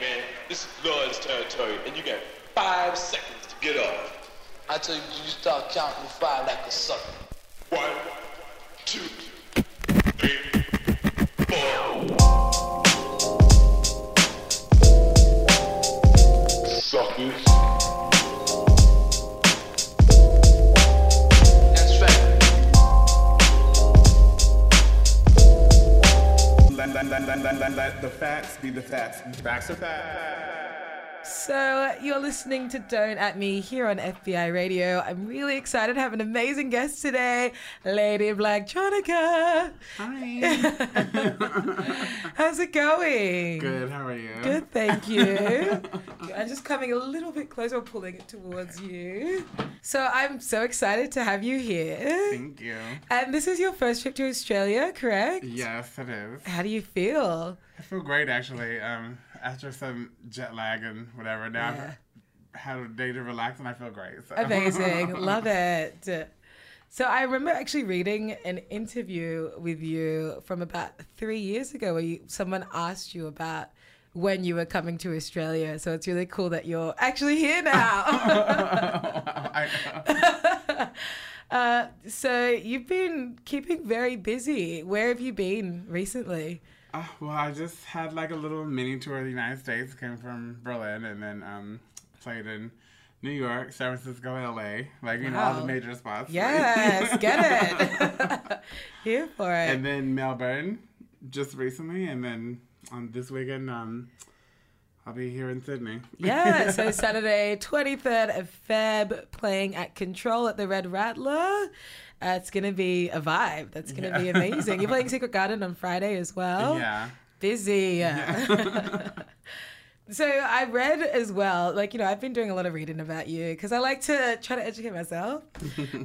man. This is Lord's territory, and you got five seconds to get off. I tell you, you start counting five like a sucker. One, two, Let, let, let, let, the facts be the facts. Facts are facts. So you're listening to Don't At Me here on FBI Radio. I'm really excited to have an amazing guest today, Lady Blacktronica. Hi. How's it going? Good, how are you? Good, thank you. I'm just coming a little bit closer, pulling it towards you. So I'm so excited to have you here. Thank you. And this is your first trip to Australia, correct? Yes, it is. How do you feel? I feel great actually. Um, after some jet lag and whatever, now Yeah. I've had a day to relax and I feel great. So. Amazing. Love it. So I remember actually reading an interview with you from about three years ago where you, someone asked you about when you were coming to Australia. So it's really cool that you're actually here now. Uh, so you've been keeping very busy. Where have you been recently? Uh, well, I just had like a little mini tour of the United States. Came from Berlin and then um, played in New York, San Francisco, LA, like you know all the major spots. Yes, get it. here for it. and then Melbourne just recently, and then on this weekend, um, I'll be here in Sydney. Yeah, so Saturday, 23rd of Feb, playing at Control at the Red Rattler. Uh, it's going to be a vibe. That's going to be amazing. You're playing Secret Garden on Friday as well. yeah. Busy. Yeah. So I read as well, like, you know, I've been doing a lot of reading about you because I like to try to educate myself.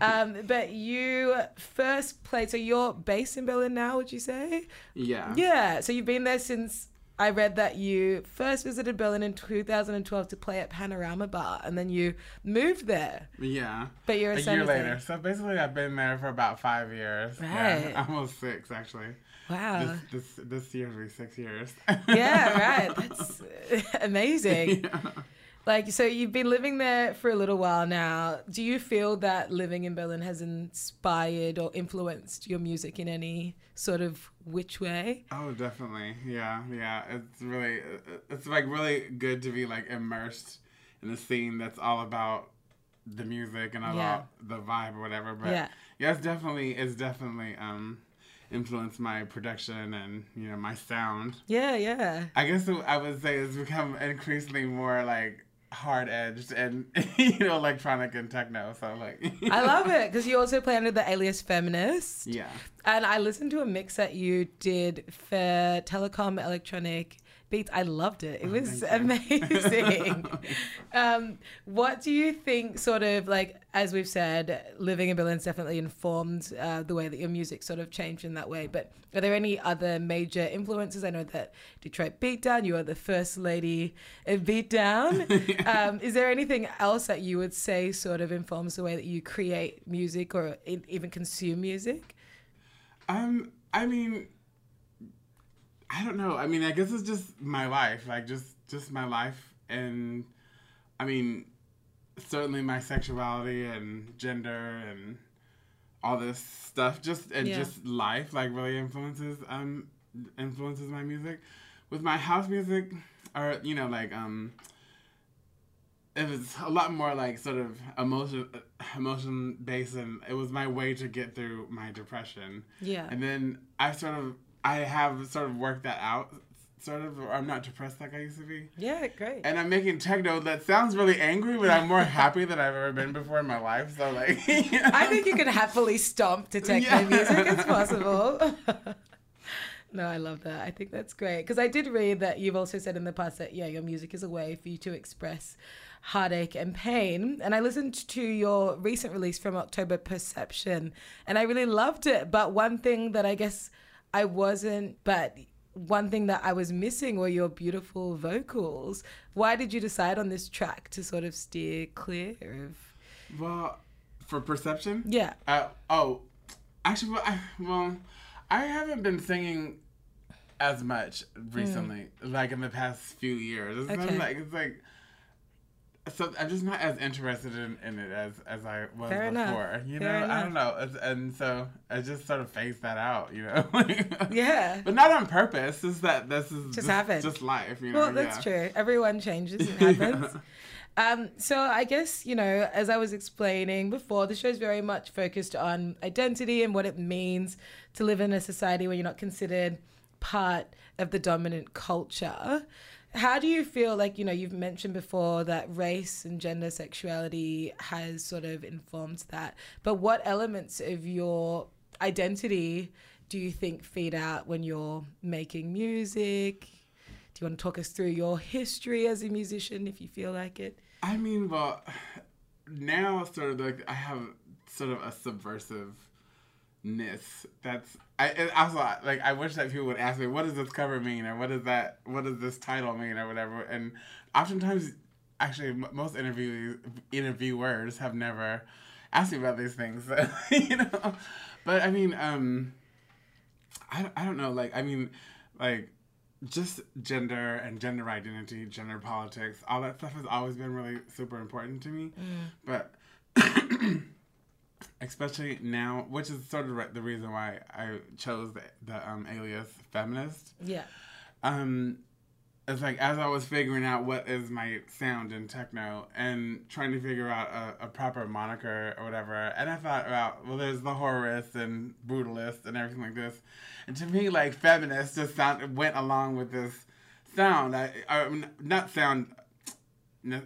um, but you first played, so you're based in Berlin now, would you say? Yeah. Yeah, so you've been there since I read that you first visited Berlin in 2012 to play at Panorama Bar, and then you moved there. Yeah. But you're a, A year later. So basically, I've been there for about five years. Right. Yeah, almost six, actually. Wow. This, this, this year will be six years. yeah, right. That's amazing. Yeah. Like, so you've been living there for a little while now. Do you feel that living in Berlin has inspired or influenced your music in any sort of which way? Oh, definitely. Yeah, yeah. It's really, it's like really good to be like immersed in a scene that's all about the music and about the vibe or whatever. But Yeah. yeah, it's definitely, it's definitely um influenced my production and you know my sound. Yeah, yeah. I guess I would say it's become increasingly more like hard edged and you know electronic and techno. So I'm like, I love it because you also play under the alias Feminist. Yeah. And I listened to a mix that you did for Telekom Electronic Beats. I loved it. It was Oh, thank amazing. um, what do you think, sort of like, as we've said, living in Berlin's definitely informed uh, the way that your music sort of changed in that way. But are there any other major influences? I know that Detroit Beatdown, you are the first lady of Beatdown. um, is there anything else that you would say sort of informs the way that you create music or even consume music? Um, I mean, I don't know. I mean, I guess it's just my life, like just just my life, and I mean, certainly my sexuality and gender and all this stuff, just and Yeah. just life, like really influences um influences my music. With my house music, or you know, like um. It was a lot more like sort of emotion, emotion based, and it was my way to get through my depression. Yeah. And then I sort of I have sort of worked that out, sort of. I'm not depressed like I used to be. Yeah, great. And I'm making techno that sounds really angry, but I'm more happy than I've ever been before in my life. So like, I think you can happily stomp to techno Yeah. music. It's possible. no, I love that. I think that's great because I did read that you've also said in the past that yeah, your music is a way for you to express heartache and pain. And I listened to your recent release from October, Perception, and I really loved it. But one thing that I guess I wasn't, but one thing that I was missing were your beautiful vocals. Why did you decide on this track to sort of steer clear of? well, for perception. Yeah. Uh, oh, actually, well I, well, I haven't been singing as much recently, like in the past few years. It's Okay. like it's like so I'm just not as interested in, in it as as I was Fair enough. before. You Fair know, I don't know, it's, and so I just sort of phased that out. You know, Yeah. but not on purpose. It's that this is Just happened. just life. You know, Well, that's yeah. true. Everyone changes. It happens. Um, so I guess you know, as I was explaining before, the show is very much focused on identity and what it means to live in a society where you're not considered part of the dominant culture. How do you feel like you know you've mentioned before that race and gender sexuality has sort of informed that, but what elements of your identity do you think feed out when you're making music? Do you want to talk us through your history as a musician if you feel like it? I mean, well, now sort of like I have sort of a subversiveness. That's I also like I wish that people would ask me, what does this cover mean, or what does that, what does this title mean, or whatever. And oftentimes, actually, m- most interview interviewers have never asked me about these things, you know. But I mean, um, I I don't know, like I mean, like just gender and gender identity, gender politics, all that stuff has always been really super important to me. But especially now, which is sort of the reason why I chose the, the um, alias feminist. Yeah. Um, it's like as I was figuring out what is my sound in techno and trying to figure out a, a proper moniker or whatever, and I thought about well, there's the horrorist and brutalist and everything like this, and to me, like feminist just sound went along with this sound. I, I not sound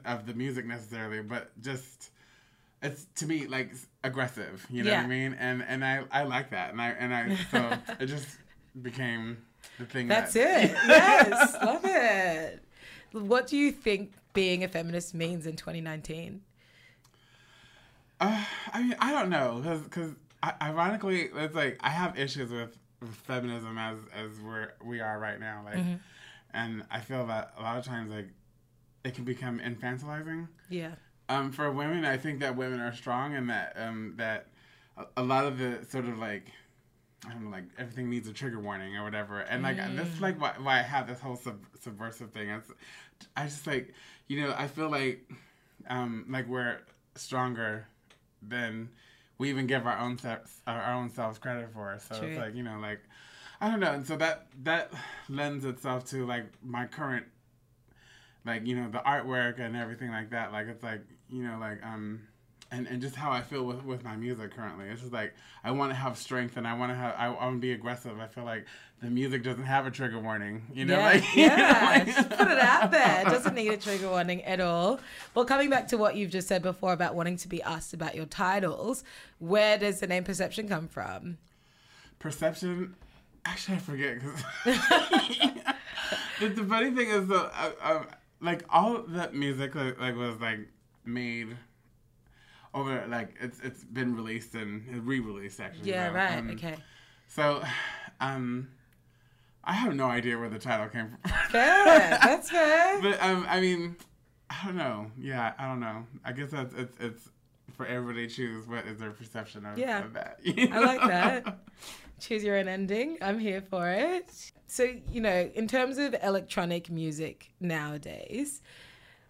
of the music necessarily, but just it's to me like aggressive. You know what I mean? And and I I like that, and I and I so it just became the thing. That's that, it. Yes. Love it. What do you think being a feminist means in 2019? Uh, I mean, I don't know, because because ironically, it's like I have issues with, with feminism as as we're we are right now, like, and I feel that a lot of times like it can become infantilizing. Yeah. Um, for women, I think that women are strong, and that um that a, a lot of the sort of like. I don't know, like everything needs a trigger warning or whatever, and like this is like why, why I have this whole sub- subversive thing. It's, I just like, you know, I feel like, um, like we're stronger than we even give our own selves our own selves credit for. So True. it's like you know, like I don't know, and so that that lends itself to like my current, like you know, the artwork and everything like that. Like it's like you know, like um. And, and just how I feel with, with my music currently. It's just like I want to have strength and I want to have I, I want to be aggressive. I feel like the music doesn't have a trigger warning. You know, yeah, like you know, yeah. like- Just put it out there. It doesn't need a trigger warning at all. Well, coming back to what you've just said before about wanting to be asked about your titles, where does the name Perception come from? Perception. Actually, I forget because the, the funny thing is that uh, uh, like all that music like, like was like made over like it's it's been released and re-released actually. Yeah, so, right. um, okay. So, um, I have no idea where the title came from. Fair. That's fair. but um, I mean, I don't know. Yeah, I don't know. I guess that's it's it's for everybody to choose what is their perception of, Yeah. of that. I like that. Choose your own ending. I'm here for it. So, you know, in terms of electronic music nowadays,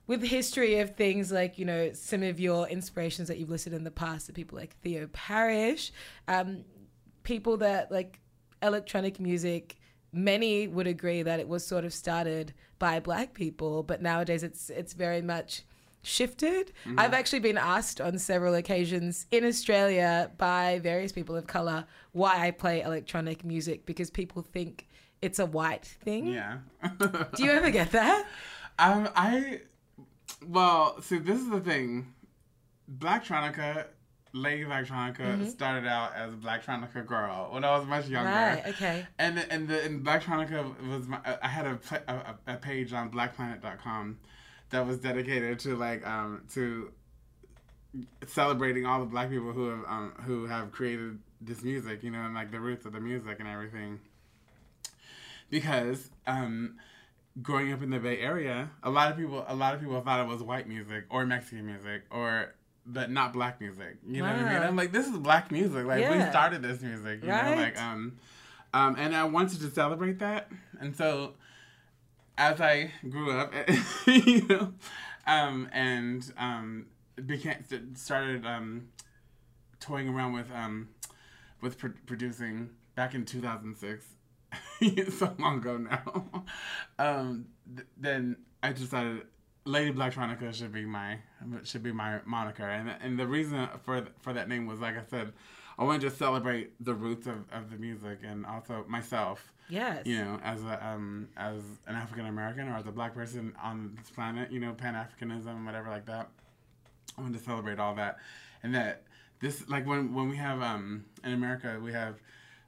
with history of things like, you know, some of your inspirations that you've listed in the past, are people like Theo Parrish, um, people that like electronic music, many would agree that it was sort of started by black people, but nowadays it's it's very much shifted. I've actually been asked on several occasions in Australia by various people of color why I play electronic music because people think it's a white thing. Yeah. Do you ever get that? Um, I well, see, this is the thing. Blacktronica, Lady Blacktronica, started out as Blacktronica girl when I was much younger. Right, okay. And and the and Blacktronica was my. I had a a, a- a page on BlackPlanet.com that was dedicated to like um to celebrating all the black people who have um who have created this music, you know, and like the roots of the music and everything. Because um growing up in the Bay Area, a lot of people a lot of people thought it was white music or Mexican music or but not black music. You know what I mean? I'm like, this is black music. Like we started this music. You Right. know, like um Um, and I wanted to celebrate that. And so as I grew up, you know, um, and um, became started um, toying around with um, with pr- producing back in 2006, so long ago now. Um, th- then I decided Lady Blacktronica should be my should be my moniker, and and the reason for for that name was like I said, I wanted to celebrate the roots of, of the music and also myself. Yes. You know, as a um as an African American or as a black person on this planet, you know, Pan Africanism, whatever like that. I wanted to celebrate all that, and that this like when when we have um in America we have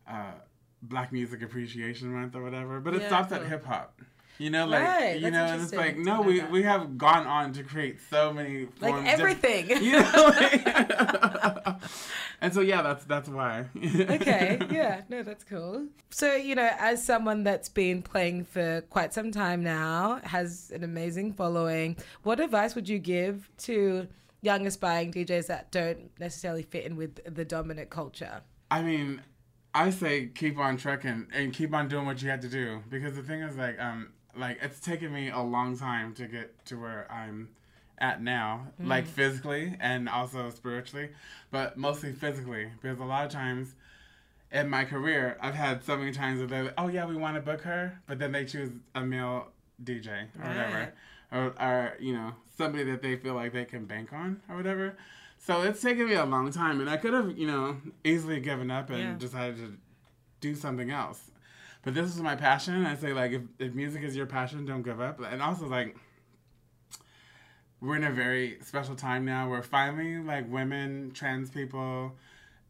uh Black Music Appreciation Month or whatever, but it Yeah, stops at hip hop. You know, like Right, you know, and it's like no, we that. we have gone on to create so many Like forms, diff- everything. you know, like- and so yeah, that's that's why. okay, yeah, no, that's cool. So, you know, as someone that's been playing for quite some time now, has an amazing following, what advice would you give to young aspiring DJs that don't necessarily fit in with the dominant culture? I mean, I say keep on trekking and keep on doing what you have to do because the thing is like um like it's taken me a long time to get to where I'm at now, like physically and also spiritually, but mostly physically because a lot of times in my career I've had so many times where they're like, oh yeah we want to book her, but then they choose a male DJ or whatever, or, or you know somebody that they feel like they can bank on or whatever. So it's taken me a long time, and I could have, you know, easily given up and Yeah. decided to do something else. But this is my passion. I say, like, if, if music is your passion, don't give up. And also, like, we're in a very special time now where finally, like, women, trans people,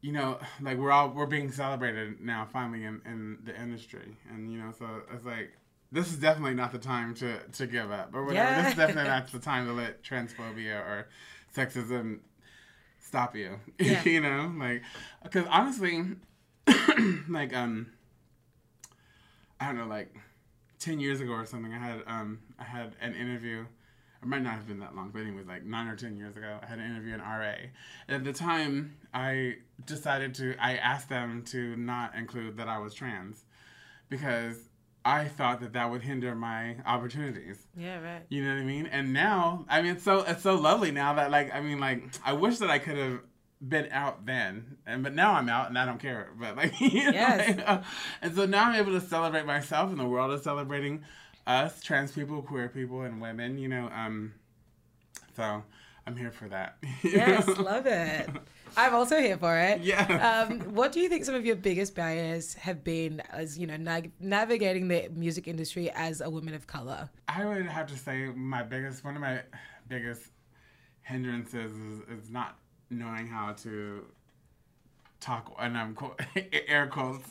you know, like, we're all, we're being celebrated now, finally, in, in the industry. And, you know, so it's like, this is definitely not the time to, to give up or whatever. This is definitely not the time to let transphobia or sexism stop you. Yeah. you know, like because honestly, like um, I don't know, like ten years ago or something, I had um, I had an interview. It might not have been that long, but anyways, like nine or ten years ago, I had an interview in RA. And at the time, I decided to. I asked them to not include that I was trans because I thought that that would hinder my opportunities. Yeah, right. You know what I mean? And now, I mean, it's so it's so lovely now that like I mean, like I wish that I could have been out then, and but now I'm out and I don't care. But like, you know, Yes. like, uh, and so now I'm able to celebrate myself, and the world is celebrating us, trans people, queer people, and women. You know, um, so I'm here for that. Yes, love it. I'm also here for it. Yeah. Um, what do you think some of your biggest barriers have been as, you know, navigating the music industry as a woman of color? I would have to say my biggest one of my biggest hindrances is, is not knowing how to talk and I'm quote, air quotes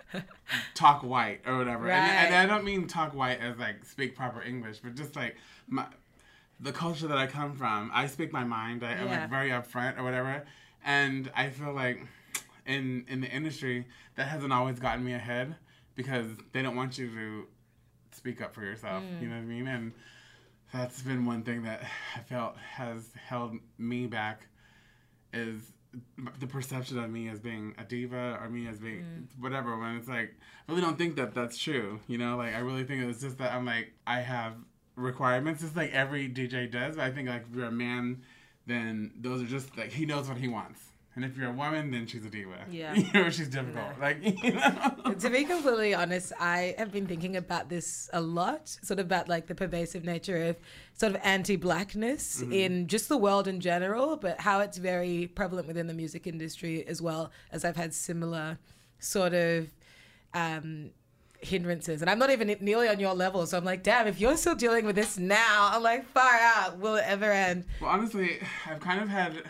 talk white or whatever. And, and I don't mean talk white as like speak proper English, but just like my the culture that I come from. I speak my mind. I, I'm Yeah. like very upfront or whatever, and I feel like in in the industry that hasn't always gotten me ahead because they don't want you to speak up for yourself. Mm. You know what I mean? And that's been one thing that I felt has held me back is the perception of me as being a diva or me as being mm. whatever when it's like I really don't think that that's true you know like I really think it's just that I'm like I have requirements. Just like every DJ does but I think like if you're a man then those are just like he knows what he wants. And if you're a woman then she's a diva. Yeah. you know she's difficult. Yeah. like you know? To be completely honest, I have been thinking about this a lot, sort of about like the pervasive nature of sort of anti-blackness in just the world in general, but how it's very prevalent within the music industry as well, as I've had similar sort of um, hindrances. And I'm not even nearly on your level, so I'm like, damn, if you're still dealing with this now, I'm like, far out, will it ever end? Well, honestly, I've kind of had,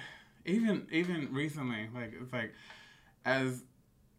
even even recently, like it's like, as,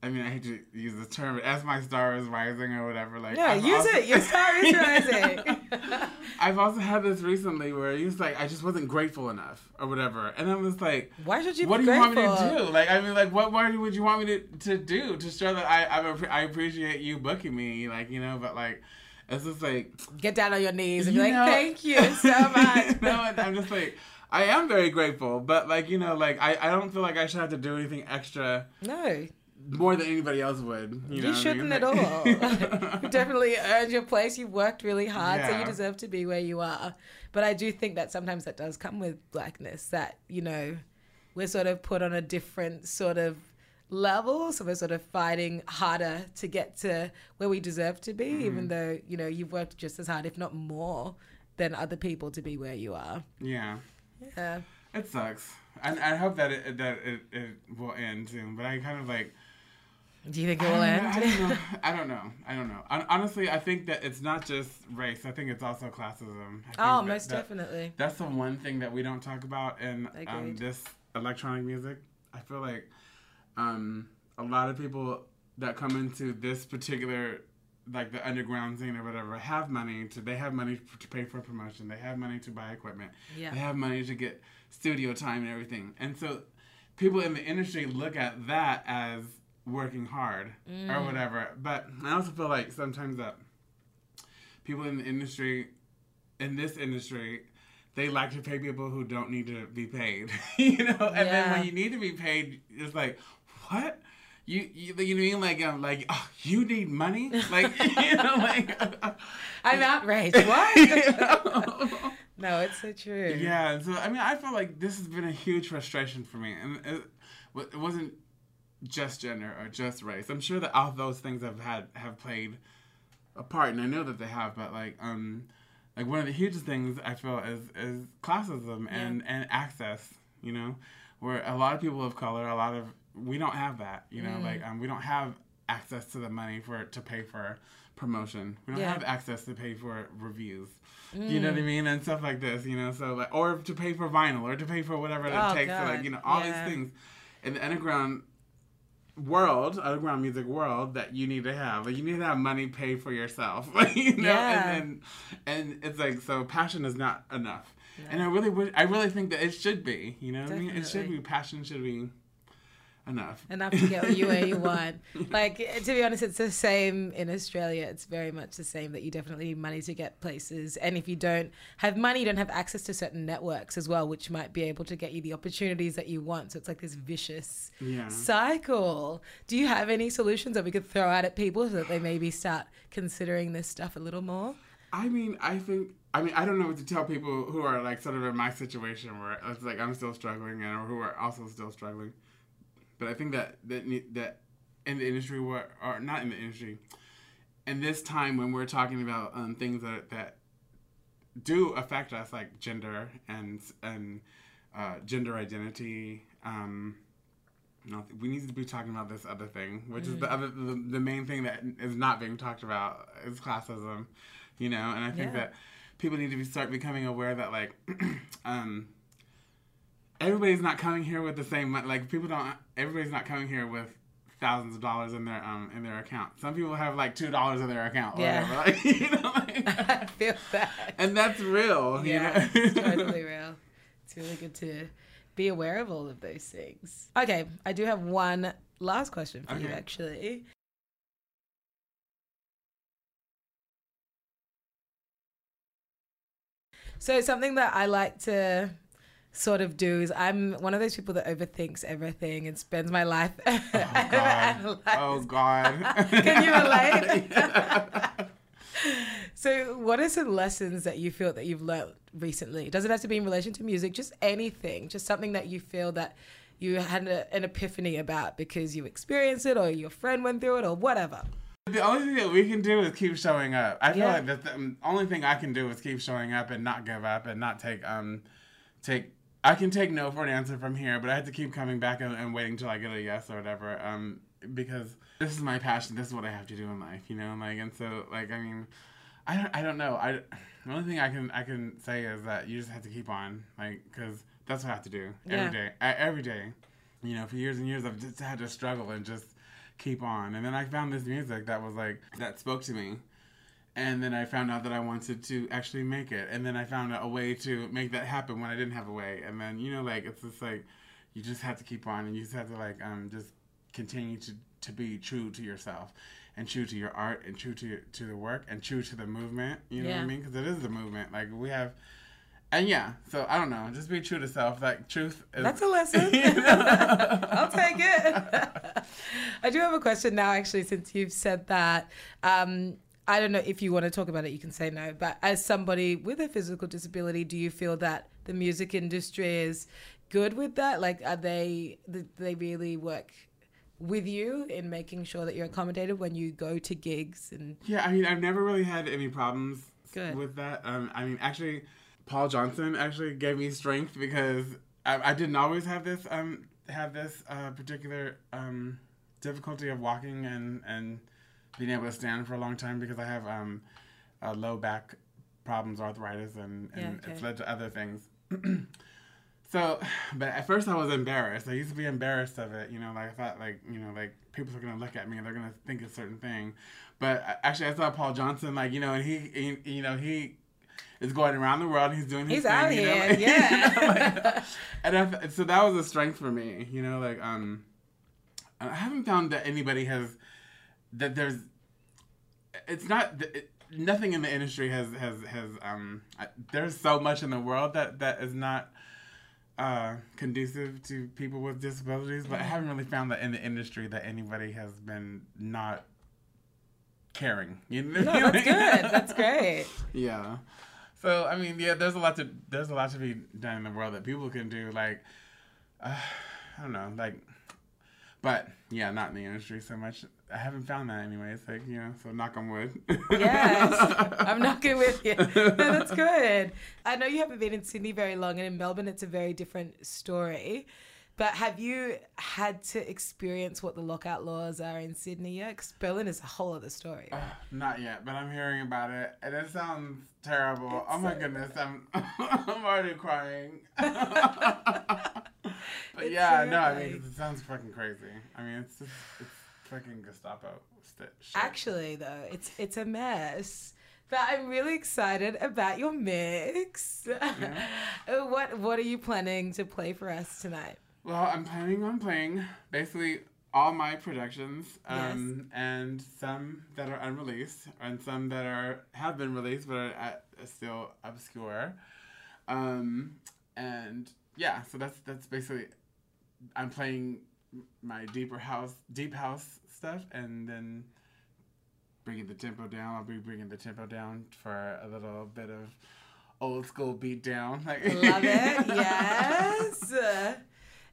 I mean, I hate to use the term, as my star is rising or whatever, like. Yeah, I've use also- it. Your star is rising. I've also had this recently where it's like I just wasn't grateful enough or whatever, and I was like. Why should you What do you want me to do? Like, I mean, like, what more would you want me to, to do to show that I I appreciate you booking me, like, you know? But like, it's just like Get down on your knees and be You like, thank you so much. no, and I'm just like, I am very grateful, but like you know, like I, I don't feel like I should have to do anything extra no. More than anybody else would. You, You, know I shouldn't mean? at all. You definitely earned your place. You've worked really hard, so you deserve to be where you are. But I do think that sometimes that does come with blackness. That you know, we're sort of put on a different sort of level, so we're sort of fighting harder to get to where we deserve to be, Mm-hmm. even though you know you've worked just as hard, if not more, than other people to be where you are. yeah. Yeah. It sucks. And I hope that it that it, it will end soon. But I kind of like Do you think it I will don't, end? know, I don't know. I don't know. I don't know. Honestly, I think that it's not just race. I think it's also classism. Oh, that- most that- definitely. That's the one thing that we don't talk about in um, this electronic music. I feel like um, a lot of people that come into this particular, like the underground scene or whatever, have money to. They have money to pay for promotion. They have money to buy equipment. Yeah. They have money to get studio time and everything. And so, people in the industry look at that as working hard or whatever. But I also feel like sometimes that people in the industry, in this industry, they like to pay people who don't need to be paid, you know. And then when you need to be paid, it's like, what? You you, you mean like um like oh, you need money like you know like I'm outraged. What? you know? no, it's so true. Yeah, so I mean, I feel like this has been a huge frustration for me, and it, it wasn't just gender or just race. I'm sure that all those things have had have played a part, and I know that they have. But like, um, like one of the hugest things I feel is is classism and and access. You know, where a lot of people of color, a lot of we don't have that. You know, Mm. like um, we don't have access to the money for to pay for promotion. We don't Yeah. have access to pay for reviews. You know what I mean? And stuff like this, you know, so like, or to pay for vinyl, or to pay for whatever it Oh, takes to like, you know, all Yeah. these things in the underground world, underground music world that you need to have. Like, you need to have money paid for yourself, like, you know, Yeah. and, and and it's like so passion is not enough. Yeah. And I really would, I really think that it should be, you know, what I mean, it should be passion should be enough. enough to get you where you want. Like to be honest, it's the same in Australia. It's very much the same that you definitely need money to get places, and if you don't have money, you don't have access to certain networks as well, which might be able to get you the opportunities that you want. So it's like this vicious Yeah. cycle. Do you have any solutions that we could throw out at people so that they maybe start considering this stuff a little more? I mean, I think. I mean, I don't know what to tell people who are like sort of in my situation where it's like I'm still struggling and or who are also still struggling. But I think that that that in the industry, where, or not in the industry, and this time when we're talking about um, things that that do affect us, like gender and and uh, gender identity. Um, no, we need to be talking about this other thing, which is the other the, the main thing that is not being talked about is classism, you know. And I think Yeah. that people need to be, start becoming aware that like, um, everybody's not coming here with the same like people don't. Everybody's not coming here with thousands of dollars in their um in their account. Some people have like two dollars in their account. Or Yeah. whatever. Like, you know, like, I feel that. and that's real. Yeah, you know? it's totally real. It's really good to be aware of all of those things. Okay, I do have one last question for you, actually. So, something that I like to sort of do is I'm one of those people that overthinks everything and spends my life. oh, God. Oh God. Can you relate? So, what are some lessons that you feel that you've learned recently? It doesn't have to be in relation to music, just anything, just something that you feel that you had a, an epiphany about because you experienced it or your friend went through it or whatever. The only thing that we can do is keep showing up. I feel Yeah. like the um, only thing I can do is keep showing up and not give up and not take um take. I can take no for an answer from here, but I have to keep coming back and, and waiting till I get a yes or whatever. Um, because this is my passion. This is what I have to do in life, you know. Like, and so, like, I mean, I don't, I don't know. I the only thing I can I can say is that you just have to keep on, like, because that's what I have to do Yeah. every day. I, every day, you know, for years and years, I've just had to struggle and just keep on. And then I found this music that was like that spoke to me. And then I found out that I wanted to actually make it. And then I found a way to make that happen when I didn't have a way. And then you know, like it's just like you just have to keep on, and you just have to like um just continue to to be true to yourself, and true to your art, and true to your, to the work, and true to the movement. You know what I mean? Because it is the movement. Like we have and yeah, so I don't know. Just be true to self. Like truth. Is, That's a lesson. You know? I'll take it. I do have a question now, actually, since you've said that. Um, I don't know if you want to talk about it, you can say no. But as somebody with a physical disability, do you feel that the music industry is good with that? Like, are they, they really work with you in making sure that you're accommodated when you go to gigs and Yeah, I mean, I've never really had any problems Good. with that. Um, I mean, actually, Paul Johnson actually gave me strength because I, I didn't always have this um have this uh, particular um difficulty of walking and and being able to stand for a long time because I have um uh, low back problems, arthritis, and, and Yeah, it's led to other things. So, but at first I was embarrassed. I used to be embarrassed of it. You know, like I thought, like you know, like people are gonna look at me and they're gonna think a certain thing. But actually, I saw Paul Johnson, like you know, and he, he you know, he is going around the world. He's doing his He's thing. out you know, here, like- yeah. you know, like, and I, so that was a strength for me. You know, like um, I haven't found that anybody has that there's. It's not. It, nothing in the industry has has has um. I, there's so much in the world that that is not uh, conducive to people with disabilities, but I haven't really found that in the industry that anybody has been not caring. You know? no, that's good. That's great. Yeah. So I mean, yeah, there's a lot to there's a lot to be done in the world that people can do. Like, uh, I don't know, like, but yeah, not in the industry so much. I haven't found that anyway. It's Like, you know, so knock on wood. Yes, I'm knocking with you. No, that's good. I know you haven't been in Sydney very long, and in Melbourne, it's a very different story. But have you had to experience what the lockout laws are in Sydney yet? Because Berlin is a whole other story. right? Not yet, but I'm hearing about it, and it sounds terrible. oh my so- goodness, I'm I'm already crying. but It's yeah, so no, I mean it sounds fucking crazy. I mean it's just it's fucking Gestapo st- shit. Actually, though, it's it's a mess. But I'm really excited about your mix. what what are you planning to play for us tonight? Well, I'm planning on playing basically all my productions, um, and some that are unreleased, and some that are have been released but are at, still obscure. Um, and yeah, so that's that's basically I'm playing my deeper house, deep house stuff, and then bringing the tempo down. I'll be bringing the tempo down for a little bit of old school beat down. Like Love it. Yes. Uh,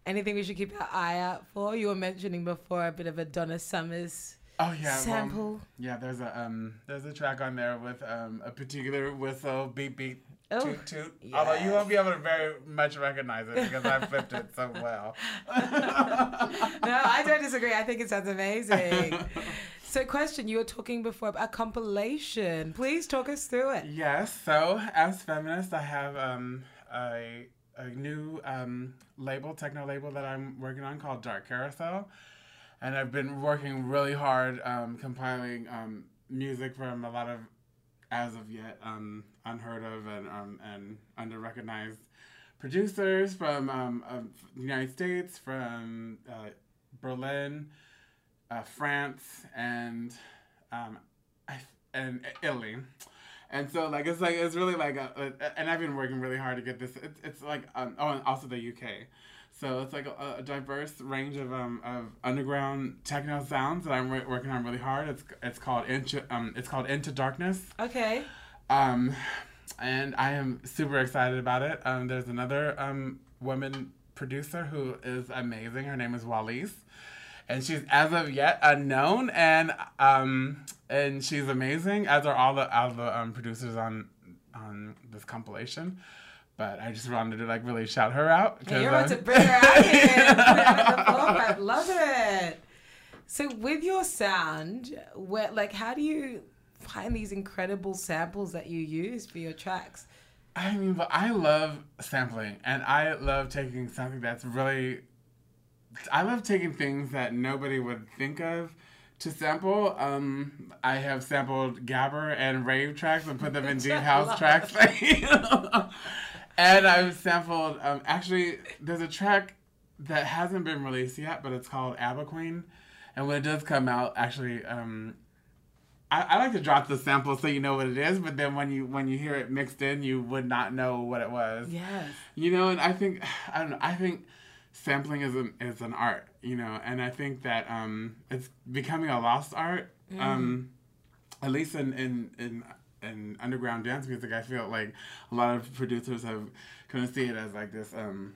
anything we should keep our eye out for? You were mentioning before a bit of a Donna Summers Oh yeah, well, sample. yeah. There's a um, there's a track on there with um, a particular whistle, beep beep, Oh, toot toot. Although you won't be able to very much recognize it because I flipped it so well. no, I don't disagree. I think it sounds amazing. So, question: You were talking before about a compilation. Please talk us through it. Yes. So as feminist, I have um, a a new um, label, techno label that I'm working on called Dark Carousel, and I've been working really hard um, compiling um, music from a lot of, as of yet, um, unheard of and um, and under recognized producers from um, um, the United States, from uh, Berlin, uh, France, and um, and Italy. And so, like, it's like it's really like, a, a, and I've been working really hard to get this. It's, it's like, um, oh, and also the UK. So it's like a, a diverse range of um of underground techno sounds that I'm re- working on really hard. It's it's called into um it's called Into Darkness. Okay. Um, and I am super excited about it. Um, there's another um, woman producer who is amazing. Her name is Walise, and she's as of yet unknown, and um, and she's amazing. As are all the all the um, producers on on this compilation. But I just wanted to like really shout her out. You're about uh, to bring her out here. and put her on the forefront. Love it. So, with your sound, where like, how do you find these incredible samples that you use for your tracks? I mean, but I love sampling, and I love taking something that's really. I love taking things that nobody would think of to sample. Um, I have sampled Gabber and rave tracks and put them in deep house tracks. and I've sampled. Um, actually, there's a track that hasn't been released yet, but it's called ABBA Queen. And when it does come out, actually, um, I, I like to drop the sample so you know what it is, but then when you when you hear it mixed in, you would not know what it was. Yes. You know, and I think I don't know. I think sampling is an is an art. You know, and I think that um, it's becoming a lost art. Um, at least in in in in underground dance music, I feel like a lot of producers have kind of see it as like this. Um,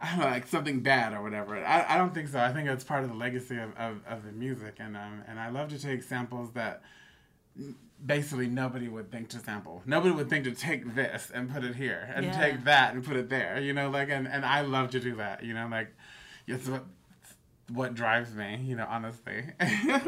I don't know, like something bad or whatever. I, I don't think so. I think it's part of the legacy of, of, of the music, and um, and I love to take samples that basically nobody would think to sample. Nobody would think to take this and put it here, and Yeah. take that and put it there. You know, like and, and I love to do that. You know, like it's what what drives me. You know, honestly.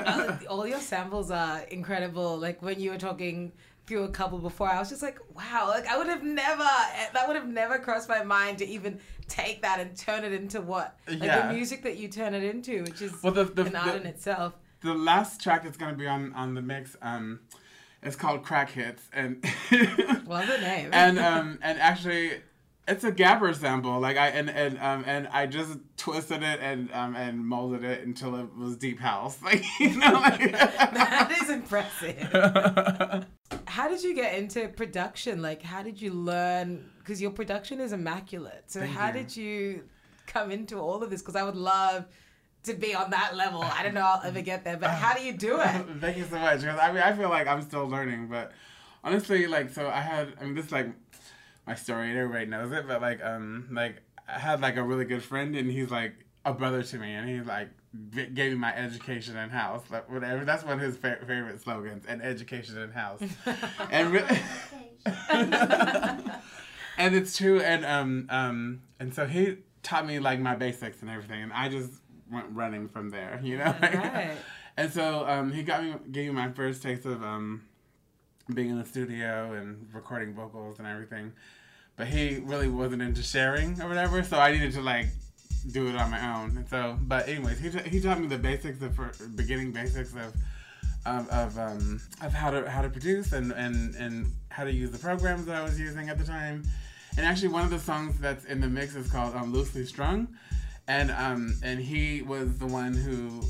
Uh, all your samples are incredible. Like when you were talking through a couple before, I was just like, wow, like I would have never, that would have never crossed my mind to even take that and turn it into what? Like Yeah. the music that you turn it into, which is Well, the- the- an art the- in itself. the last track that's gonna be on on the mix, um, it's called Crack Hits, and Love the name. and um and actually it's a gabber sample like i and and um and i just twisted it and um and molded it until it was deep house like you know like that is impressive. How did you get into production? Like, how did you learn? Because your production is immaculate. So, Thank how you. did you come into all of this? Because I would love to be on that level. I don't know I'll ever get there, but how do you do it? thank you so much 'cause i mean i feel like i'm still learning but honestly like so i had i mean this is like my story and everybody knows it but like um like i had like a really good friend and he's like a brother to me and he's like gave me my education in house. Like whatever that's one of his fa- favorite slogans and education in house. And re- and it's true and um um and so he taught me like my basics and everything and i just went running from there you know? Right. and so um he got me gave me my first taste of um being in the studio and recording vocals and everything. But he really wasn't into sharing or whatever so i needed to like do it on my own and so but anyways he, ta- he taught me the basics of beginning basics of of, of um of how to how to produce and and and how to use the programs that I was using at the time. And actually, one of the songs that's in the mix is called um, "Loosely Strung," and um and he was the one who.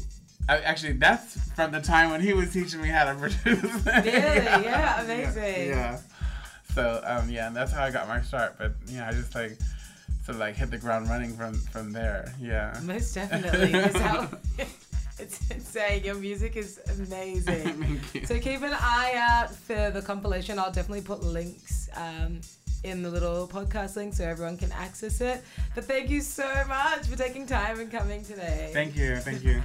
I, actually, that's from the time when he was teaching me how to produce. Really? Yeah, amazing. Yeah. So um yeah, and that's how I got my start. But yeah, I just like of like hit the ground running from from there. Yeah. Most definitely. It's, insane. Your music is amazing. So keep an eye out for the compilation. I'll definitely put links um, in the little podcast link so everyone can access it. But thank you so much for taking time and coming today. Thank you. Thank you.